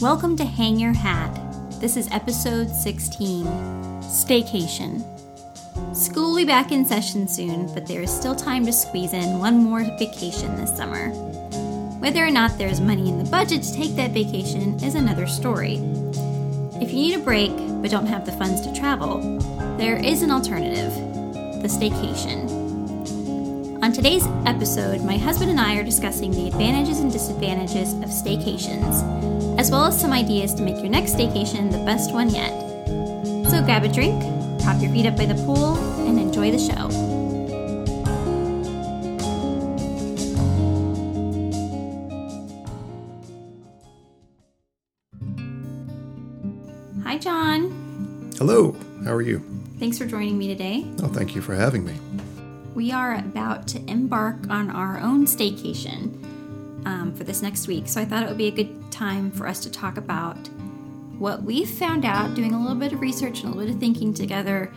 Welcome to Hang Your Hat. This is episode 16 Staycation. School will be back in session soon, but there is still time to squeeze in one more vacation this summer. Whether or not there's money in the budget to take that vacation is another story. If you need a break but don't have the funds to travel, there is an alternative the staycation. On today's episode, my husband and I are discussing the advantages and disadvantages of staycations, as well as some ideas to make your next staycation the best one yet. So grab a drink, prop your feet up by the pool, and enjoy the show. Hi, John. Hello, how are you? Thanks for joining me today. Oh, thank you for having me. We are about to embark on our own staycation um, for this next week, so I thought it would be a good time for us to talk about what we've found out doing a little bit of research and a little bit of thinking together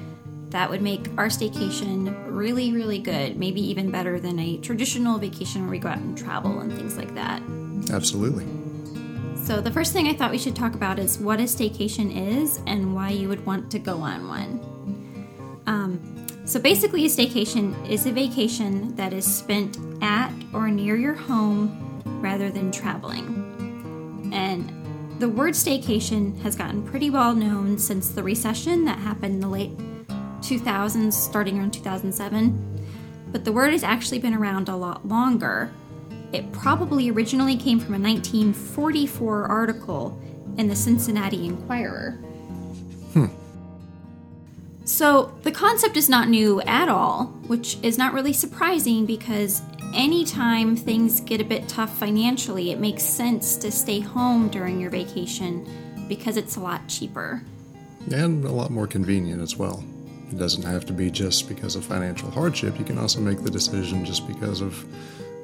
that would make our staycation really, really good, maybe even better than a traditional vacation where we go out and travel and things like that. Absolutely. So, the first thing I thought we should talk about is what a staycation is and why you would want to go on one. Um, so, basically, a staycation is a vacation that is spent at or near your home rather than traveling. The word staycation has gotten pretty well known since the recession that happened in the late 2000s, starting around 2007. But the word has actually been around a lot longer. It probably originally came from a 1944 article in the Cincinnati Enquirer. Hmm. So the concept is not new at all, which is not really surprising because anytime things get a bit tough financially, it makes sense to stay home during your vacation because it's a lot cheaper. And a lot more convenient as well. It doesn't have to be just because of financial hardship. You can also make the decision just because of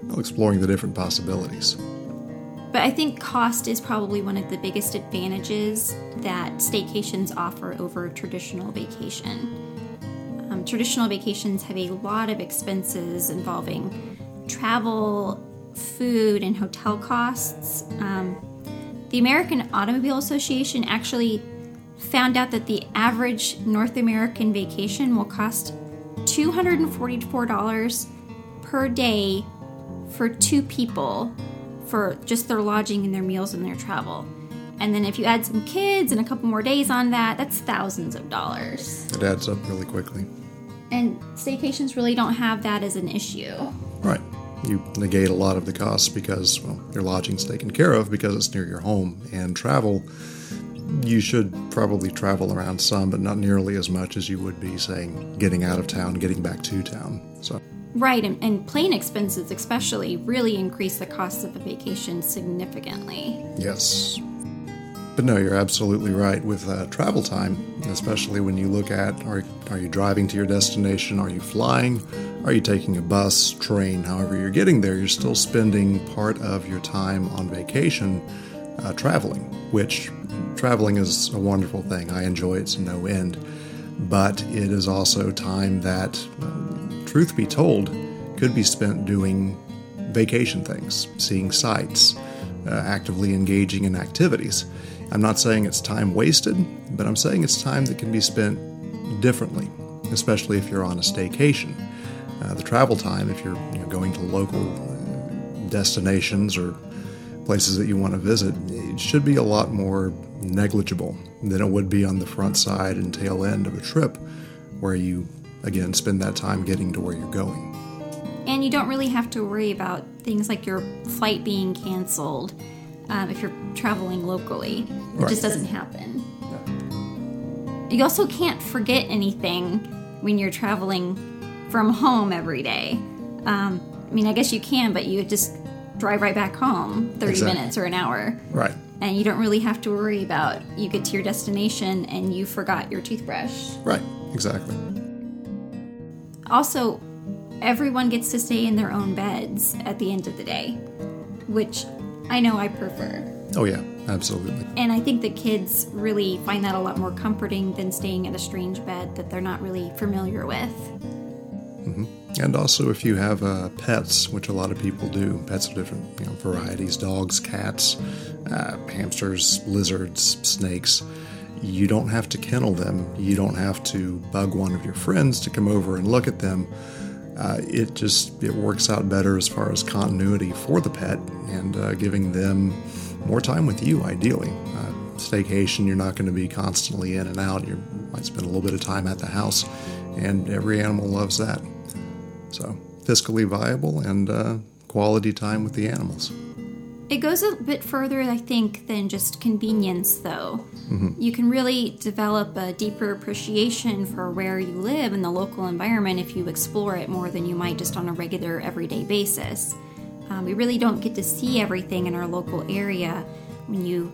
well, exploring the different possibilities. But I think cost is probably one of the biggest advantages that staycations offer over traditional vacation. Um, traditional vacations have a lot of expenses involving travel, food, and hotel costs. Um, the American Automobile Association actually found out that the average North American vacation will cost $244 per day for two people for just their lodging and their meals and their travel. And then if you add some kids and a couple more days on that, that's thousands of dollars. It adds up really quickly. And staycations really don't have that as an issue. Right. You negate a lot of the costs because, well, your lodging's taken care of because it's near your home. And travel, you should probably travel around some, but not nearly as much as you would be, saying, getting out of town, getting back to town. So Right, and, and plane expenses especially really increase the cost of a vacation significantly. Yes. But no, you're absolutely right with uh, travel time, especially when you look at are, are you driving to your destination? Are you flying? Are you taking a bus, train? However, you're getting there, you're still spending part of your time on vacation uh, traveling, which traveling is a wonderful thing. I enjoy it to no end. But it is also time that, uh, truth be told, could be spent doing vacation things, seeing sights, uh, actively engaging in activities. I'm not saying it's time wasted, but I'm saying it's time that can be spent differently, especially if you're on a staycation. Uh, the travel time, if you're you know, going to local destinations or places that you want to visit, it should be a lot more negligible than it would be on the front side and tail end of a trip where you, again, spend that time getting to where you're going. And you don't really have to worry about things like your flight being canceled um, if you're traveling locally. It Right. just doesn't happen. You also can't forget anything when you're traveling from home every day. Um, I mean, I guess you can, but you just drive right back home 30 Exactly. minutes or an hour. Right. And you don't really have to worry about you get to your destination and you forgot your toothbrush. Right. Exactly. Also, everyone gets to stay in their own beds at the end of the day, which I know I prefer. Oh, yeah. Absolutely. And I think the kids really find that a lot more comforting than staying at a strange bed that they're not really familiar with. And also, if you have uh, pets, which a lot of people do, pets of different you know, varieties dogs, cats, uh, hamsters, lizards, snakes you don't have to kennel them. You don't have to bug one of your friends to come over and look at them. Uh, it just it works out better as far as continuity for the pet and uh, giving them more time with you. Ideally, uh, staycation you're not going to be constantly in and out. You might spend a little bit of time at the house, and every animal loves that. So fiscally viable and uh, quality time with the animals. It goes a bit further, I think, than just convenience, though. Mm-hmm. You can really develop a deeper appreciation for where you live and the local environment if you explore it more than you might just on a regular, everyday basis. Um, we really don't get to see everything in our local area when you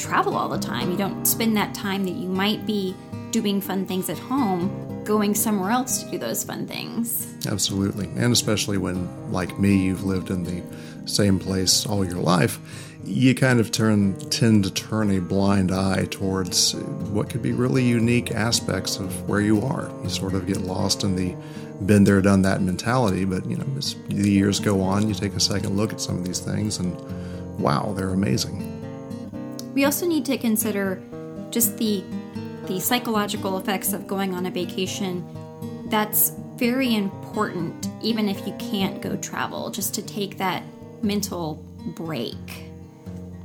travel all the time. You don't spend that time that you might be doing fun things at home going somewhere else to do those fun things. Absolutely. And especially when, like me, you've lived in the same place all your life, you kind of turn tend to turn a blind eye towards what could be really unique aspects of where you are. You sort of get lost in the been there, done that mentality. But you know, as the years go on, you take a second look at some of these things, and wow, they're amazing. We also need to consider just the the psychological effects of going on a vacation. That's very important, even if you can't go travel, just to take that mental break.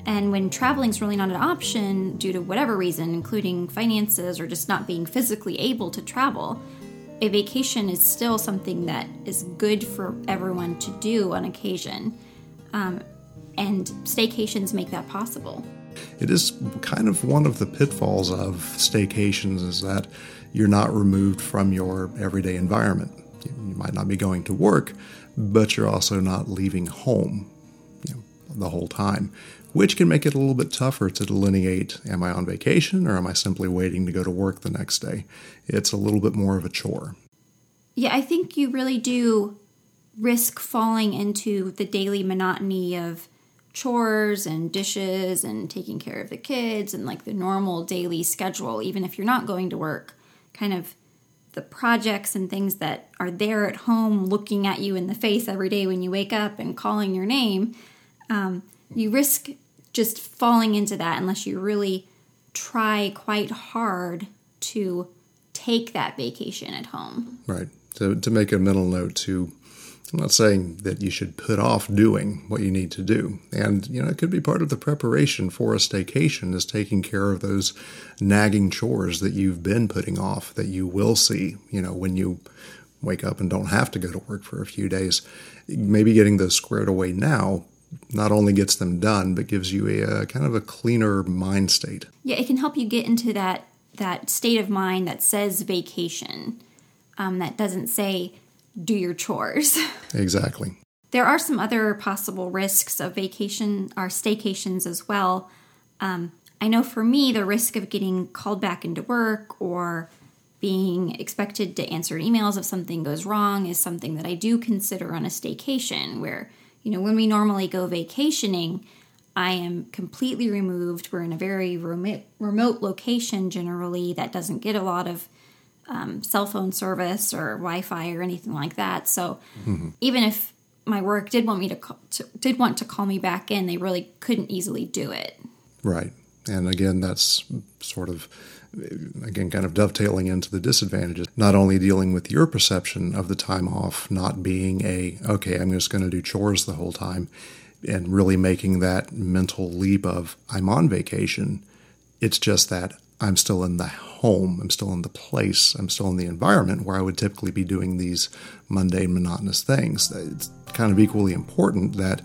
And when traveling is really not an option due to whatever reason, including finances or just not being physically able to travel, a vacation is still something that is good for everyone to do on occasion. Um, and staycations make that possible. It is kind of one of the pitfalls of staycations is that you're not removed from your everyday environment. You might not be going to work, but you're also not leaving home you know, the whole time, which can make it a little bit tougher to delineate am I on vacation or am I simply waiting to go to work the next day? It's a little bit more of a chore. Yeah, I think you really do risk falling into the daily monotony of chores and dishes and taking care of the kids and like the normal daily schedule, even if you're not going to work, kind of the projects and things that are there at home looking at you in the face every day when you wake up and calling your name, um, you risk just falling into that unless you really try quite hard to take that vacation at home. Right. To, to make a mental note to I'm not saying that you should put off doing what you need to do. And, you know, it could be part of the preparation for a staycation is taking care of those nagging chores that you've been putting off that you will see, you know, when you wake up and don't have to go to work for a few days. Maybe getting those squared away now not only gets them done, but gives you a, a kind of a cleaner mind state. Yeah, it can help you get into that that state of mind that says vacation, um, that doesn't say do your chores. Exactly. There are some other possible risks of vacation or staycations as well. Um, I know for me, the risk of getting called back into work or being expected to answer emails if something goes wrong is something that I do consider on a staycation where, you know, when we normally go vacationing, I am completely removed. We're in a very remote, remote location generally that doesn't get a lot of um, cell phone service or Wi-Fi or anything like that. So mm-hmm. even if my work did want me to, call, to, did want to call me back in, they really couldn't easily do it. Right, and again, that's sort of again kind of dovetailing into the disadvantages. Not only dealing with your perception of the time off not being a okay, I'm just going to do chores the whole time, and really making that mental leap of I'm on vacation. It's just that I'm still in the home, I'm still in the place, I'm still in the environment where I would typically be doing these mundane, monotonous things. It's kind of equally important that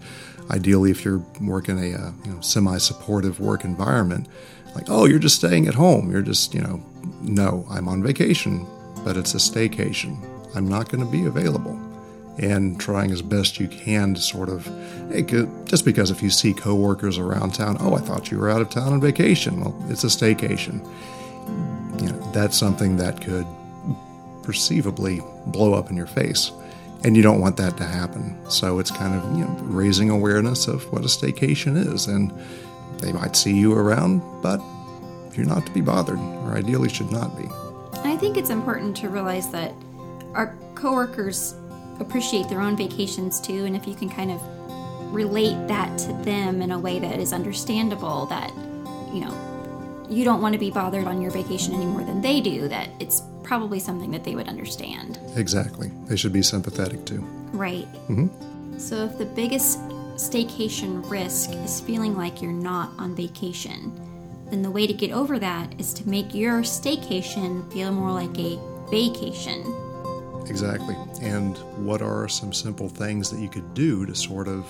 ideally, if you're working a uh, you know, semi supportive work environment, like, oh, you're just staying at home, you're just, you know, no, I'm on vacation, but it's a staycation. I'm not going to be available and trying as best you can to sort of just because if you see coworkers around town, oh, I thought you were out of town on vacation. Well, it's a staycation. You know, that's something that could perceivably blow up in your face. And you don't want that to happen. So it's kind of, you know, raising awareness of what a staycation is. And they might see you around, but you're not to be bothered, or ideally should not be. I think it's important to realize that our coworkers appreciate their own vacations too, and if you can kind of relate that to them in a way that is understandable, that, you know, you don't want to be bothered on your vacation any more than they do, that it's probably something that they would understand. Exactly. They should be sympathetic too. Right. Mm-hmm. So if the biggest staycation risk is feeling like you're not on vacation, then the way to get over that is to make your staycation feel more like a vacation. Exactly. And what are some simple things that you could do to sort of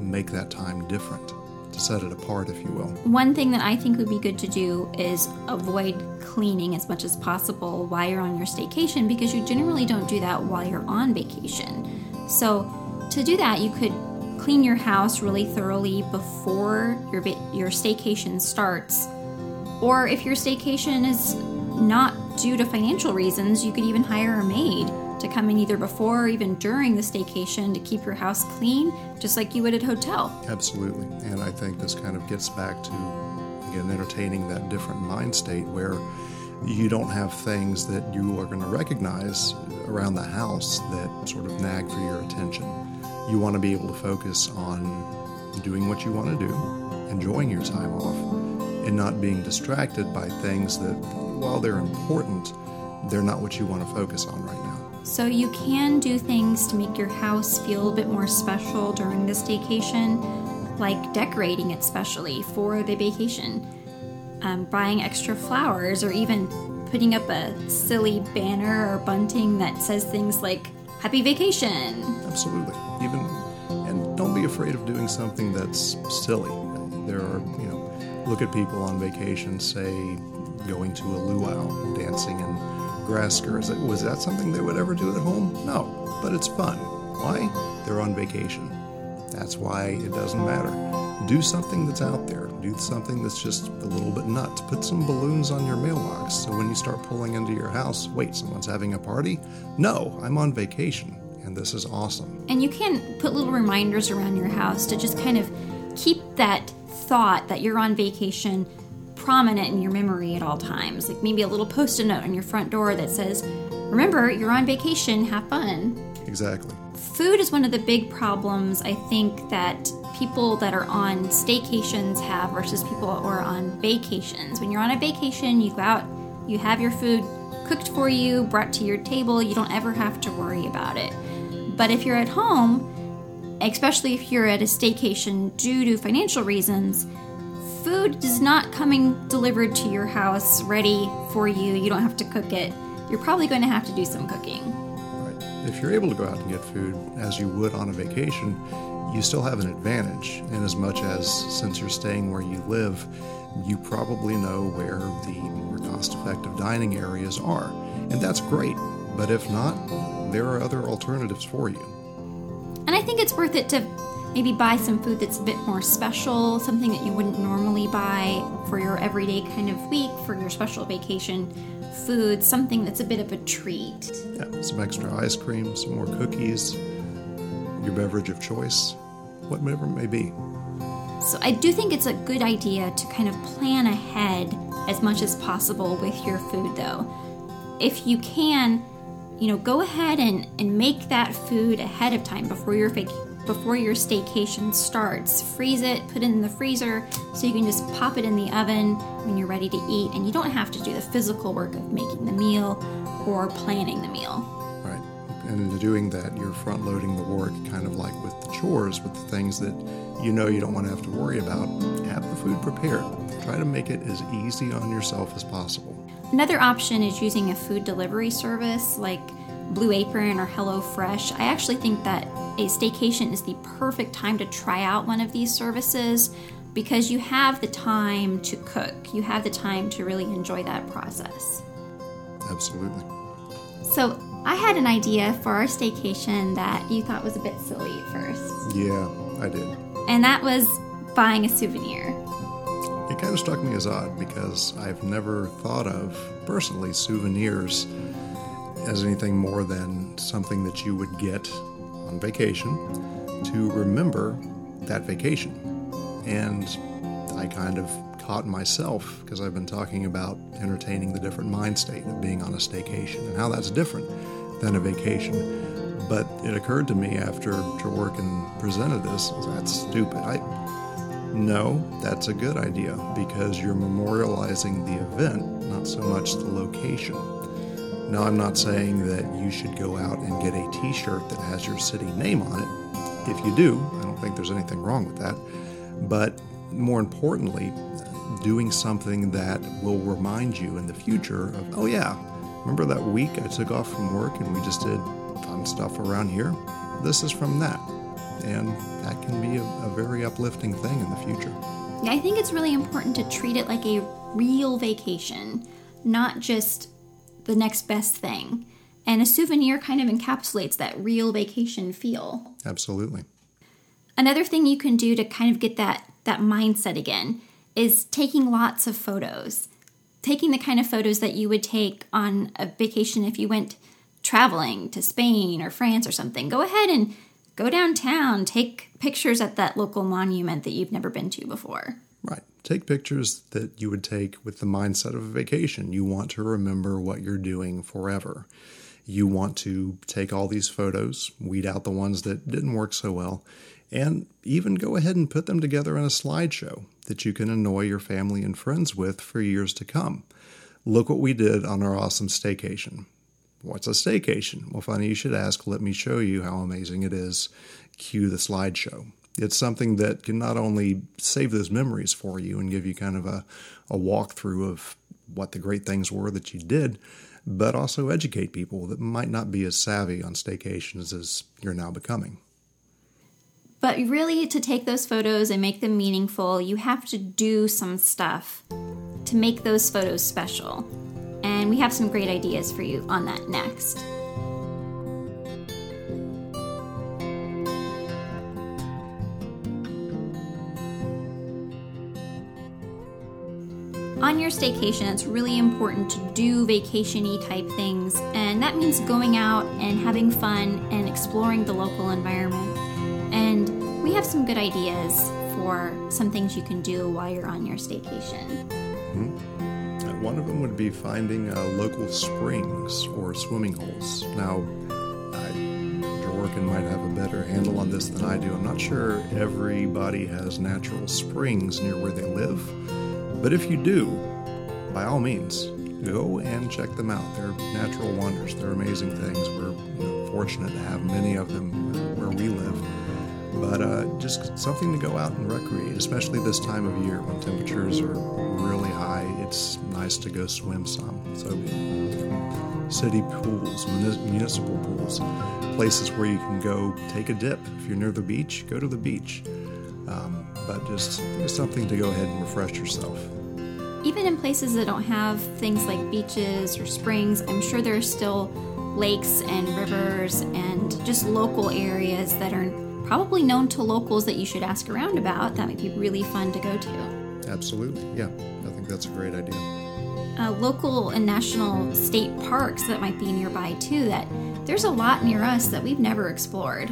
make that time different, to set it apart, if you will? One thing that I think would be good to do is avoid cleaning as much as possible while you're on your staycation because you generally don't do that while you're on vacation. So, to do that, you could clean your house really thoroughly before your your staycation starts. Or if your staycation is not due to financial reasons, you could even hire a maid to come in either before or even during the staycation to keep your house clean, just like you would at hotel. Absolutely. And I think this kind of gets back to, again, entertaining that different mind state where you don't have things that you are going to recognize around the house that sort of nag for your attention. You want to be able to focus on doing what you want to do, enjoying your time off, and not being distracted by things that, while they're important, they're not what you want to focus on right now. So you can do things to make your house feel a bit more special during this vacation, like decorating it specially for the vacation, um, buying extra flowers, or even putting up a silly banner or bunting that says things like "Happy Vacation." Absolutely. Even and don't be afraid of doing something that's silly. There are, you know, look at people on vacation, say going to a luau, dancing in grass skirts. Was that something they would ever do at home? No, but it's fun. Why? They're on vacation. That's why it doesn't matter. Do something that's out there. Do something that's just a little bit nuts. Put some balloons on your mailbox so when you start pulling into your house, wait, someone's having a party? No, I'm on vacation and this is awesome. And you can put little reminders around your house to just kind of keep that thought that you're on vacation prominent in your memory at all times. Like maybe a little post it note on your front door that says, Remember, you're on vacation, have fun. Exactly. Food is one of the big problems I think that people that are on staycations have versus people who are on vacations. When you're on a vacation, you go out, you have your food cooked for you, brought to your table, you don't ever have to worry about it. But if you're at home, especially if you're at a staycation due to financial reasons, food is not coming delivered to your house ready for you. You don't have to cook it. You're probably going to have to do some cooking. Right. If you're able to go out and get food as you would on a vacation, you still have an advantage in as much as since you're staying where you live, you probably know where the more cost effective dining areas are. And that's great. But if not, there are other alternatives for you. And I think it's worth it to maybe buy some food that's a bit more special, something that you wouldn't normally buy for your everyday kind of week, for your special vacation food, something that's a bit of a treat. Yeah, some extra ice cream, some more cookies, your beverage of choice, whatever it may be. So I do think it's a good idea to kind of plan ahead as much as possible with your food though. If you can, you know, go ahead and, and make that food ahead of time before your vac- before your staycation starts. Freeze it, put it in the freezer so you can just pop it in the oven when you're ready to eat and you don't have to do the physical work of making the meal or planning the meal. Right. And in doing that, you're front loading the work, kind of like with the chores, with the things that you know you don't want to have to worry about. Have the food prepared. Try to make it as easy on yourself as possible. Another option is using a food delivery service like Blue Apron or HelloFresh. I actually think that a staycation is the perfect time to try out one of these services because you have the time to cook. You have the time to really enjoy that process. Absolutely. So, I had an idea for our staycation that you thought was a bit silly at first, Yeah, I did. and that was buying a souvenir. It kind of struck me as odd because I've never thought of personally souvenirs as anything more than something that you would get on vacation to remember that vacation. And I kind of caught myself because I've been talking about entertaining the different mind state of being on a staycation and how that's different than a vacation. But it occurred to me after Gerwerken presented this, that's stupid. I no, that's a good idea because you're memorializing the event, not so much the location. Now, I'm not saying that you should go out and get a t shirt that has your city name on it. If you do, I don't think there's anything wrong with that. But more importantly, doing something that will remind you in the future of, oh, yeah, remember that week I took off from work and we just did fun stuff around here? This is from that. And that can be a, a very uplifting thing in the future. I think it's really important to treat it like a real vacation, not just the next best thing. And a souvenir kind of encapsulates that real vacation feel. Absolutely. Another thing you can do to kind of get that that mindset again is taking lots of photos. Taking the kind of photos that you would take on a vacation if you went traveling to Spain or France or something. Go ahead and go downtown, take pictures at that local monument that you've never been to before. Take pictures that you would take with the mindset of a vacation. You want to remember what you're doing forever. You want to take all these photos, weed out the ones that didn't work so well, and even go ahead and put them together in a slideshow that you can annoy your family and friends with for years to come. Look what we did on our awesome staycation. What's a staycation? Well, funny you should ask. Let me show you how amazing it is. Cue the slideshow. It's something that can not only save those memories for you and give you kind of a, a walkthrough of what the great things were that you did, but also educate people that might not be as savvy on staycations as you're now becoming. But really, to take those photos and make them meaningful, you have to do some stuff to make those photos special. And we have some great ideas for you on that next. On your staycation, it's really important to do vacationy type things, and that means going out and having fun and exploring the local environment. And we have some good ideas for some things you can do while you're on your staycation. Mm-hmm. One of them would be finding uh, local springs or swimming holes. Now, Gerwerken might have a better handle on this than I do. I'm not sure everybody has natural springs near where they live. But if you do, by all means, go and check them out. They're natural wonders. They're amazing things. We're you know, fortunate to have many of them where we live. But uh, just something to go out and recreate, especially this time of year when temperatures are really high. It's nice to go swim some. So, city pools, municipal pools, places where you can go take a dip. If you're near the beach, go to the beach. Um, but just, something to go ahead and refresh yourself. Even in places that don't have things like beaches or springs, I'm sure there are still lakes and rivers and just local areas that are probably known to locals that you should ask around about. That might be really fun to go to. Absolutely, yeah. I think that's a great idea. Uh, local and national state parks that might be nearby too. That there's a lot near us that we've never explored,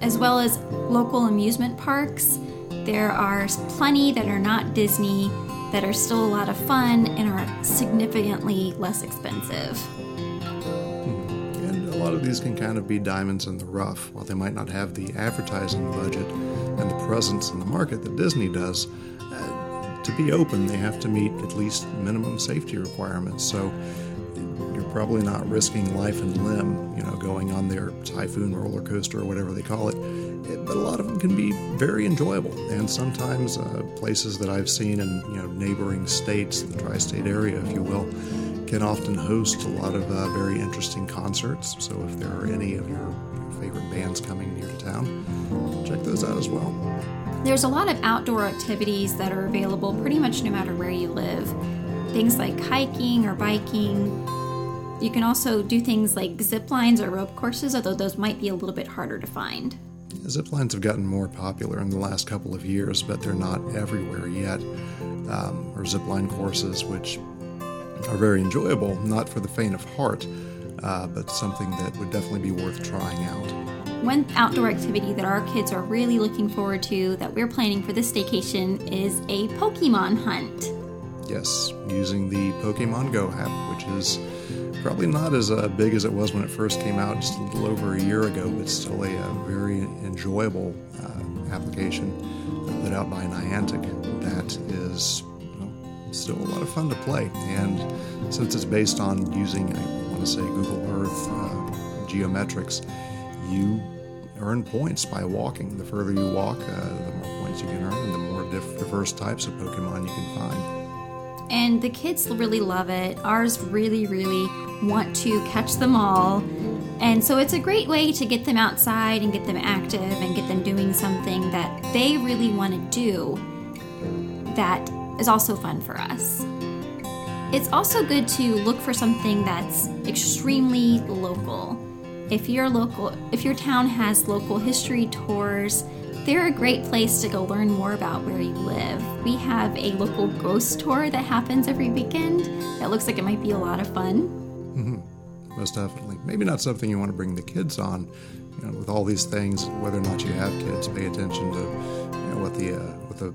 as well as local amusement parks there are plenty that are not Disney that are still a lot of fun and are significantly less expensive. Hmm. And a lot of these can kind of be diamonds in the rough. While they might not have the advertising budget and the presence in the market that Disney does, uh, to be open, they have to meet at least minimum safety requirements. So you're probably not risking life and limb, you know, going on their typhoon roller coaster or whatever they call it but a lot of them can be very enjoyable. And sometimes uh, places that I've seen in you know neighboring states, the tri-state area, if you will, can often host a lot of uh, very interesting concerts. So if there are any of your favorite bands coming near to town, check those out as well. There's a lot of outdoor activities that are available pretty much no matter where you live. Things like hiking or biking. You can also do things like zip lines or rope courses, although those might be a little bit harder to find. Zip lines have gotten more popular in the last couple of years, but they're not everywhere yet. Um, or zip line courses, which are very enjoyable, not for the faint of heart, uh, but something that would definitely be worth trying out. One outdoor activity that our kids are really looking forward to that we're planning for this staycation is a Pokemon hunt. Yes, using the Pokemon Go app, which is Probably not as uh, big as it was when it first came out just a little over a year ago, but still a, a very enjoyable uh, application put out by Niantic that is you know, still a lot of fun to play. And since it's based on using, I want to say, Google Earth uh, geometrics, you earn points by walking. The further you walk, uh, the more points you can earn, and the more diff- diverse types of Pokemon you can find. And the kids really love it. Ours really, really want to catch them all. And so it's a great way to get them outside and get them active and get them doing something that they really want to do that is also fun for us. It's also good to look for something that's extremely local. If your local if your town has local history tours, they're a great place to go learn more about where you live. We have a local ghost tour that happens every weekend. That looks like it might be a lot of fun. Mm-hmm. Most definitely. Maybe not something you want to bring the kids on. You know, with all these things, whether or not you have kids, pay attention to you know what the uh, what the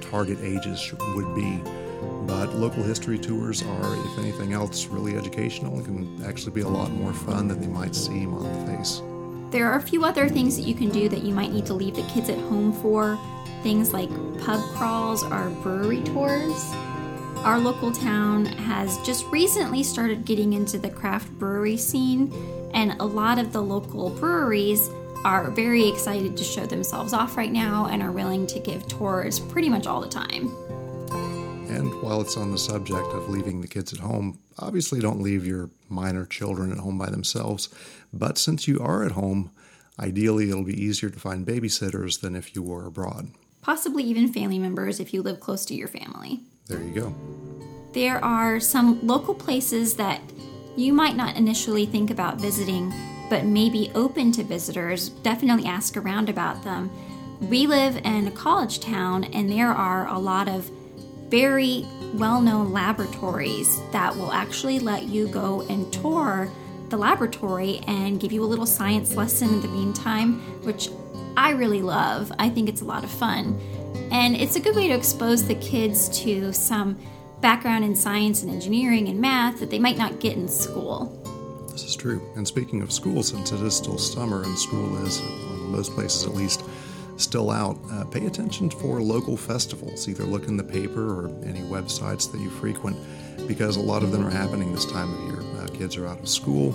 target ages would be. But local history tours are, if anything else, really educational and can actually be a lot more fun than they might seem on the face. There are a few other things that you can do that you might need to leave the kids at home for. Things like pub crawls or brewery tours. Our local town has just recently started getting into the craft brewery scene, and a lot of the local breweries are very excited to show themselves off right now and are willing to give tours pretty much all the time. And while it's on the subject of leaving the kids at home, obviously don't leave your minor children at home by themselves. But since you are at home, ideally it'll be easier to find babysitters than if you were abroad. Possibly even family members if you live close to your family. There you go. There are some local places that you might not initially think about visiting, but may be open to visitors. Definitely ask around about them. We live in a college town, and there are a lot of very well known laboratories that will actually let you go and tour the laboratory and give you a little science lesson in the meantime, which I really love. I think it's a lot of fun. And it's a good way to expose the kids to some background in science and engineering and math that they might not get in school. This is true. And speaking of school, since it is still summer and school is, in most places at least, still out, uh, pay attention for local festivals. Either look in the paper or any websites that you frequent, because a lot of them are happening this time of year. Uh, kids are out of school.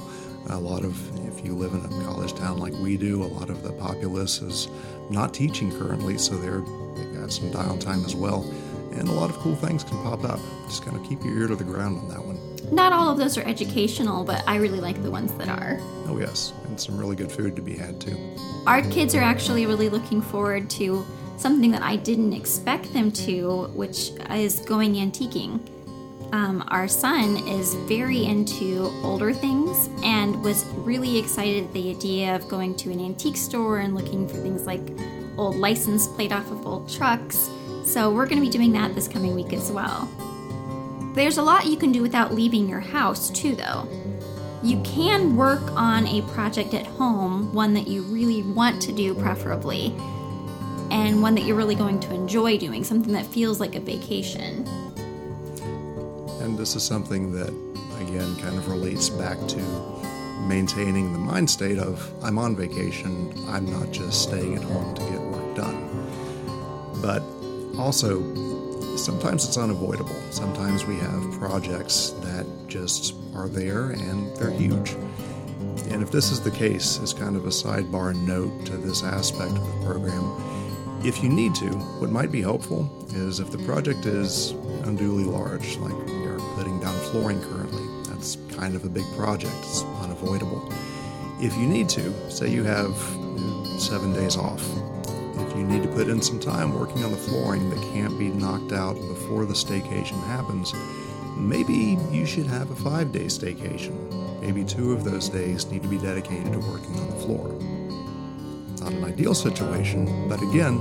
A lot of, if you live in a college town like we do, a lot of the populace is not teaching currently, so they're they've got some downtime as well. And a lot of cool things can pop up. Just kind of keep your ear to the ground on that one. Not all of those are educational, but I really like the ones that are. Oh, yes, and some really good food to be had too. Our kids are actually really looking forward to something that I didn't expect them to, which is going antiquing. Um, our son is very into older things and was really excited at the idea of going to an antique store and looking for things like old license plate off of old trucks. So we're going to be doing that this coming week as well. There's a lot you can do without leaving your house, too, though. You can work on a project at home, one that you really want to do, preferably, and one that you're really going to enjoy doing, something that feels like a vacation. And this is something that, again, kind of relates back to maintaining the mind state of I'm on vacation, I'm not just staying at home to get work done. But also, sometimes it's unavoidable. Sometimes we have projects that just are there and they're huge. And if this is the case, as kind of a sidebar note to this aspect of the program, if you need to, what might be helpful is if the project is unduly large, like we are putting down flooring currently, that's kind of a big project, it's unavoidable. If you need to, say you have seven days off, you need to put in some time working on the flooring that can't be knocked out before the staycation happens, maybe you should have a five day staycation. Maybe two of those days need to be dedicated to working on the floor. Not an ideal situation, but again,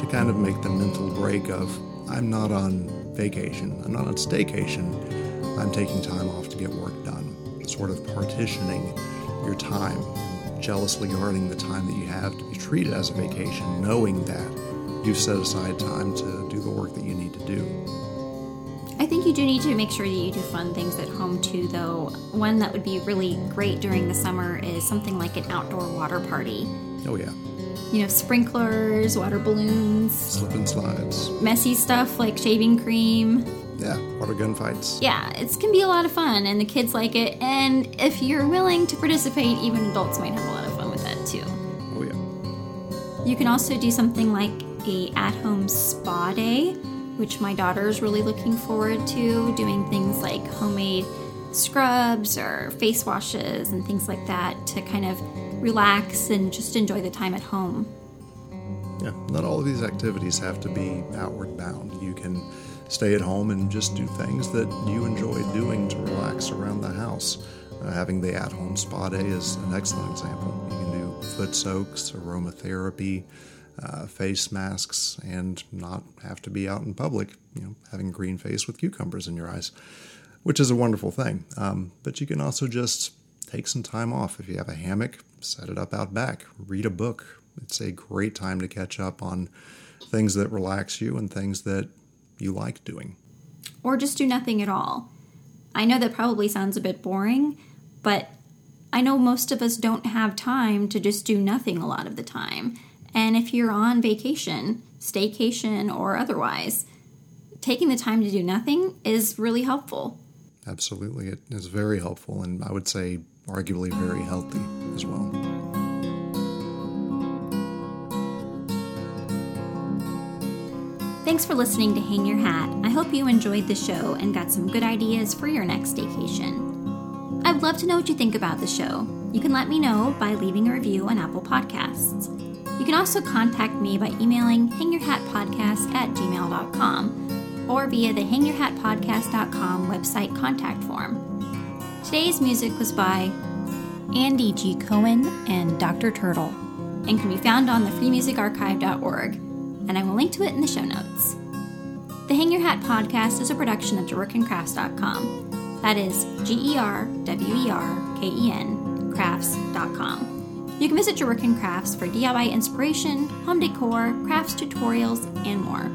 to kind of make the mental break of I'm not on vacation, I'm not on staycation, I'm taking time off to get work done. Sort of partitioning your time, jealously guarding the time that you have to be it as a vacation, knowing that you've set aside time to do the work that you need to do. I think you do need to make sure that you do fun things at home too, though. One that would be really great during the summer is something like an outdoor water party. Oh, yeah. You know, sprinklers, water balloons, Slip and slides. messy stuff like shaving cream. Yeah, water gun fights. Yeah, it can be a lot of fun, and the kids like it. And if you're willing to participate, even adults might have a You can also do something like a at-home spa day, which my daughter is really looking forward to. Doing things like homemade scrubs or face washes and things like that to kind of relax and just enjoy the time at home. Yeah, not all of these activities have to be outward bound. You can stay at home and just do things that you enjoy doing to relax around the house. Uh, having the at home spa day is an excellent example. Foot soaks, aromatherapy, uh, face masks, and not have to be out in public, you know, having green face with cucumbers in your eyes, which is a wonderful thing. Um, but you can also just take some time off. If you have a hammock, set it up out back, read a book. It's a great time to catch up on things that relax you and things that you like doing. Or just do nothing at all. I know that probably sounds a bit boring, but I know most of us don't have time to just do nothing a lot of the time. And if you're on vacation, staycation, or otherwise, taking the time to do nothing is really helpful. Absolutely. It is very helpful and I would say arguably very healthy as well. Thanks for listening to Hang Your Hat. I hope you enjoyed the show and got some good ideas for your next vacation. I'd love to know what you think about the show. You can let me know by leaving a review on Apple Podcasts. You can also contact me by emailing hangyourhatpodcast at gmail.com or via the hangyourhatpodcast.com website contact form. Today's music was by Andy G. Cohen and Dr. Turtle and can be found on the freemusicarchive.org, and I will link to it in the show notes. The Hang Your Hat podcast is a production of gerwerkencrafts.com. That is G E R W E R K E N crafts.com. You can visit Gerwerken Crafts for DIY inspiration, home decor, crafts tutorials, and more.